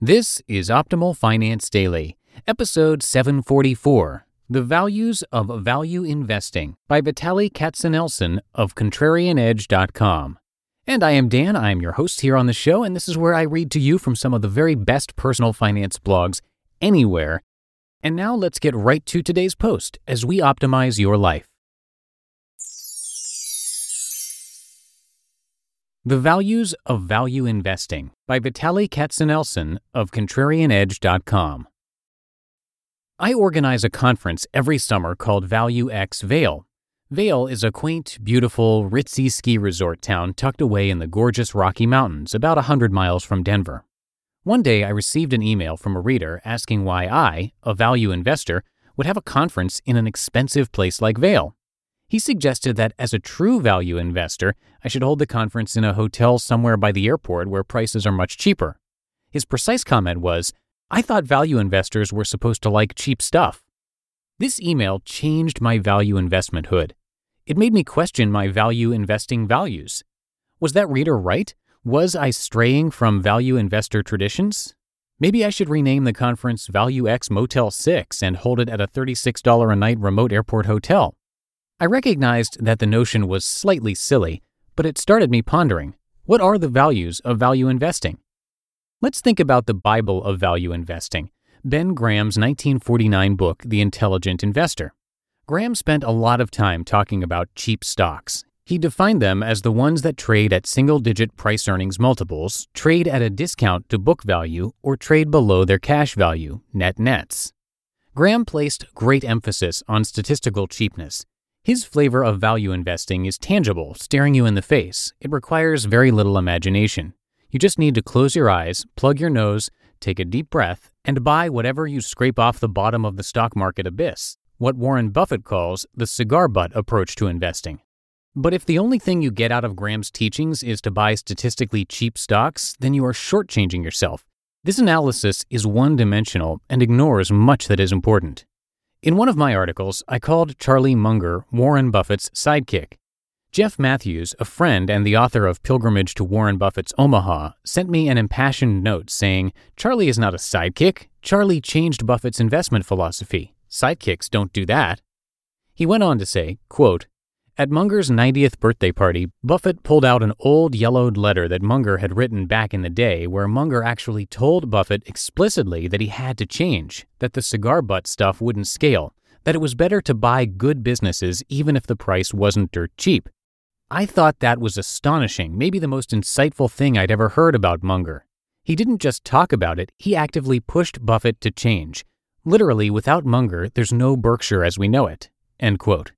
This is Optimal Finance Daily, episode 744 The Values of Value Investing by Vitaly Katsenelson of ContrarianEdge.com. And I am Dan, I am your host here on the show, and this is where I read to you from some of the very best personal finance blogs anywhere. And now let's get right to today's post as we optimize your life. The Values of Value Investing by Vitaly Katsenelson of ContrarianEdge.com. I organize a conference every summer called Value X Vail. Vail is a quaint, beautiful, ritzy ski resort town tucked away in the gorgeous Rocky Mountains, about a 100 miles from Denver. One day I received an email from a reader asking why I, a value investor, would have a conference in an expensive place like Vail. He suggested that as a true value investor, I should hold the conference in a hotel somewhere by the airport where prices are much cheaper. His precise comment was, I thought value investors were supposed to like cheap stuff. This email changed my value investment hood. It made me question my value investing values. Was that reader right? Was I straying from value investor traditions? Maybe I should rename the conference Value X Motel 6 and hold it at a $36 a night remote airport hotel. I recognized that the notion was slightly silly, but it started me pondering what are the values of value investing? Let's think about the Bible of value investing, Ben Graham's 1949 book, The Intelligent Investor. Graham spent a lot of time talking about cheap stocks. He defined them as the ones that trade at single digit price earnings multiples, trade at a discount to book value, or trade below their cash value, net nets. Graham placed great emphasis on statistical cheapness his flavor of value investing is tangible, staring you in the face. It requires very little imagination. You just need to close your eyes, plug your nose, take a deep breath, and buy whatever you scrape off the bottom of the stock market abyss, what Warren Buffett calls the cigar butt approach to investing. But if the only thing you get out of Graham's teachings is to buy statistically cheap stocks, then you are shortchanging yourself. This analysis is one dimensional and ignores much that is important. In one of my articles, I called Charlie Munger Warren Buffett's sidekick. Jeff Matthews, a friend and the author of Pilgrimage to Warren Buffett's Omaha, sent me an impassioned note saying, Charlie is not a sidekick. Charlie changed Buffett's investment philosophy. Sidekicks don't do that. He went on to say, quote, at Munger's 90th birthday party, Buffett pulled out an old yellowed letter that Munger had written back in the day, where Munger actually told Buffett explicitly that he had to change, that the cigar butt stuff wouldn't scale, that it was better to buy good businesses even if the price wasn't dirt cheap. I thought that was astonishing, maybe the most insightful thing I'd ever heard about Munger. He didn't just talk about it, he actively pushed Buffett to change. Literally, without Munger, there's no Berkshire as we know it. End quote.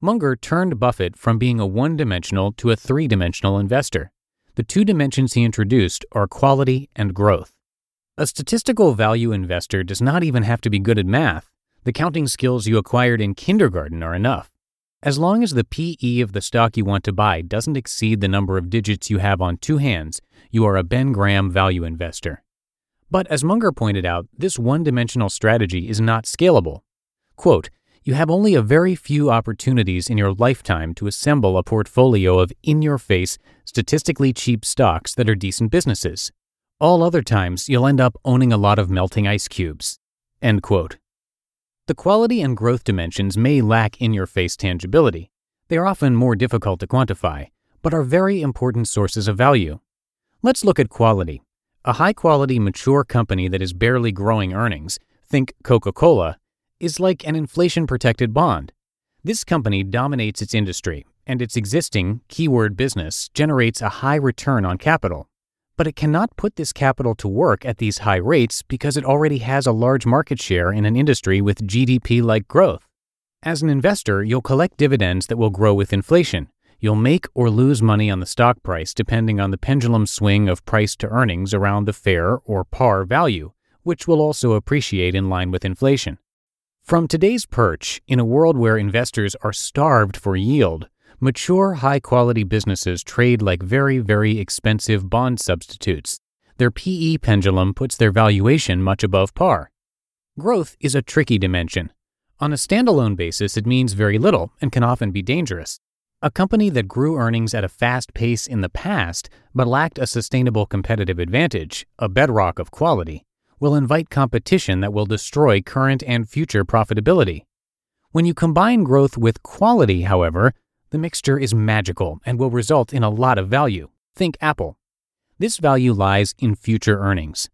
Munger turned Buffett from being a one dimensional to a three dimensional investor. The two dimensions he introduced are quality and growth. A statistical value investor does not even have to be good at math. The counting skills you acquired in kindergarten are enough. As long as the PE of the stock you want to buy doesn't exceed the number of digits you have on two hands, you are a Ben Graham value investor. But as Munger pointed out, this one dimensional strategy is not scalable. Quote, you have only a very few opportunities in your lifetime to assemble a portfolio of in your face, statistically cheap stocks that are decent businesses. All other times, you'll end up owning a lot of melting ice cubes. End quote. The quality and growth dimensions may lack in your face tangibility. They are often more difficult to quantify, but are very important sources of value. Let's look at quality. A high quality, mature company that is barely growing earnings, think Coca Cola, is like an inflation protected bond. This company dominates its industry, and its existing keyword business generates a high return on capital. But it cannot put this capital to work at these high rates because it already has a large market share in an industry with GDP like growth. As an investor, you'll collect dividends that will grow with inflation. You'll make or lose money on the stock price depending on the pendulum swing of price to earnings around the fair or par value, which will also appreciate in line with inflation. From today's perch, in a world where investors are starved for yield, mature, high quality businesses trade like very, very expensive bond substitutes. Their PE pendulum puts their valuation much above par. Growth is a tricky dimension. On a standalone basis, it means very little and can often be dangerous. A company that grew earnings at a fast pace in the past but lacked a sustainable competitive advantage, a bedrock of quality, will invite competition that will destroy current and future profitability. When you combine growth with quality, however, the mixture is magical and will result in a lot of value. Think Apple. This value lies in future earnings.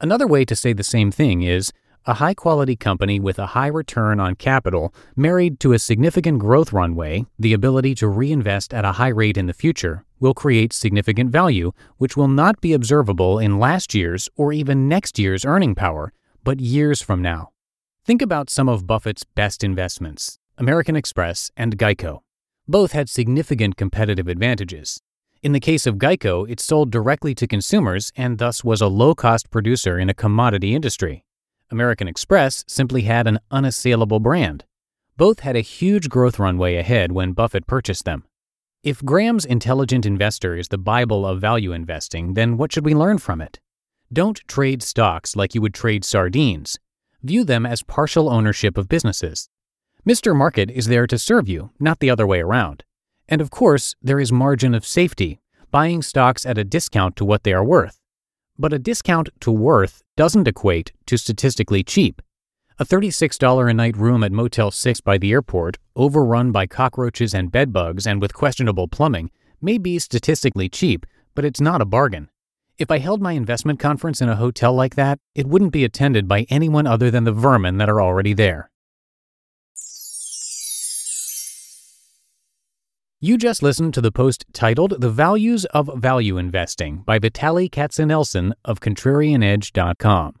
Another way to say the same thing is a high quality company with a high return on capital married to a significant growth runway, the ability to reinvest at a high rate in the future, will create significant value, which will not be observable in last year's or even next year's earning power, but years from now. Think about some of Buffett's best investments American Express and Geico. Both had significant competitive advantages. In the case of Geico, it sold directly to consumers and thus was a low cost producer in a commodity industry. American Express simply had an unassailable brand. Both had a huge growth runway ahead when Buffett purchased them. If Graham's Intelligent Investor is the Bible of value investing, then what should we learn from it? Don't trade stocks like you would trade sardines. View them as partial ownership of businesses. Mr. Market is there to serve you, not the other way around. And of course, there is margin of safety, buying stocks at a discount to what they are worth. But a discount to worth doesn't equate to statistically cheap. A $36 a night room at Motel 6 by the airport, overrun by cockroaches and bedbugs and with questionable plumbing, may be statistically cheap, but it's not a bargain. If I held my investment conference in a hotel like that, it wouldn't be attended by anyone other than the vermin that are already there. You just listened to the post titled The Values of Value Investing by Vitaly Katsenelson of ContrarianEdge.com.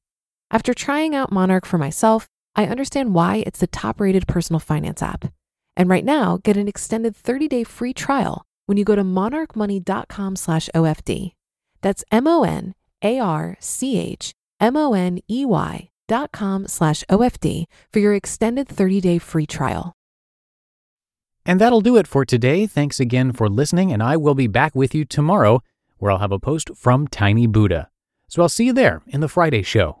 After trying out Monarch for myself, I understand why it's the top rated personal finance app. And right now, get an extended 30 day free trial when you go to monarchmoney.com slash OFD. That's M O N A R C H M O N E Y dot com slash OFD for your extended 30 day free trial. And that'll do it for today. Thanks again for listening, and I will be back with you tomorrow where I'll have a post from Tiny Buddha. So I'll see you there in the Friday show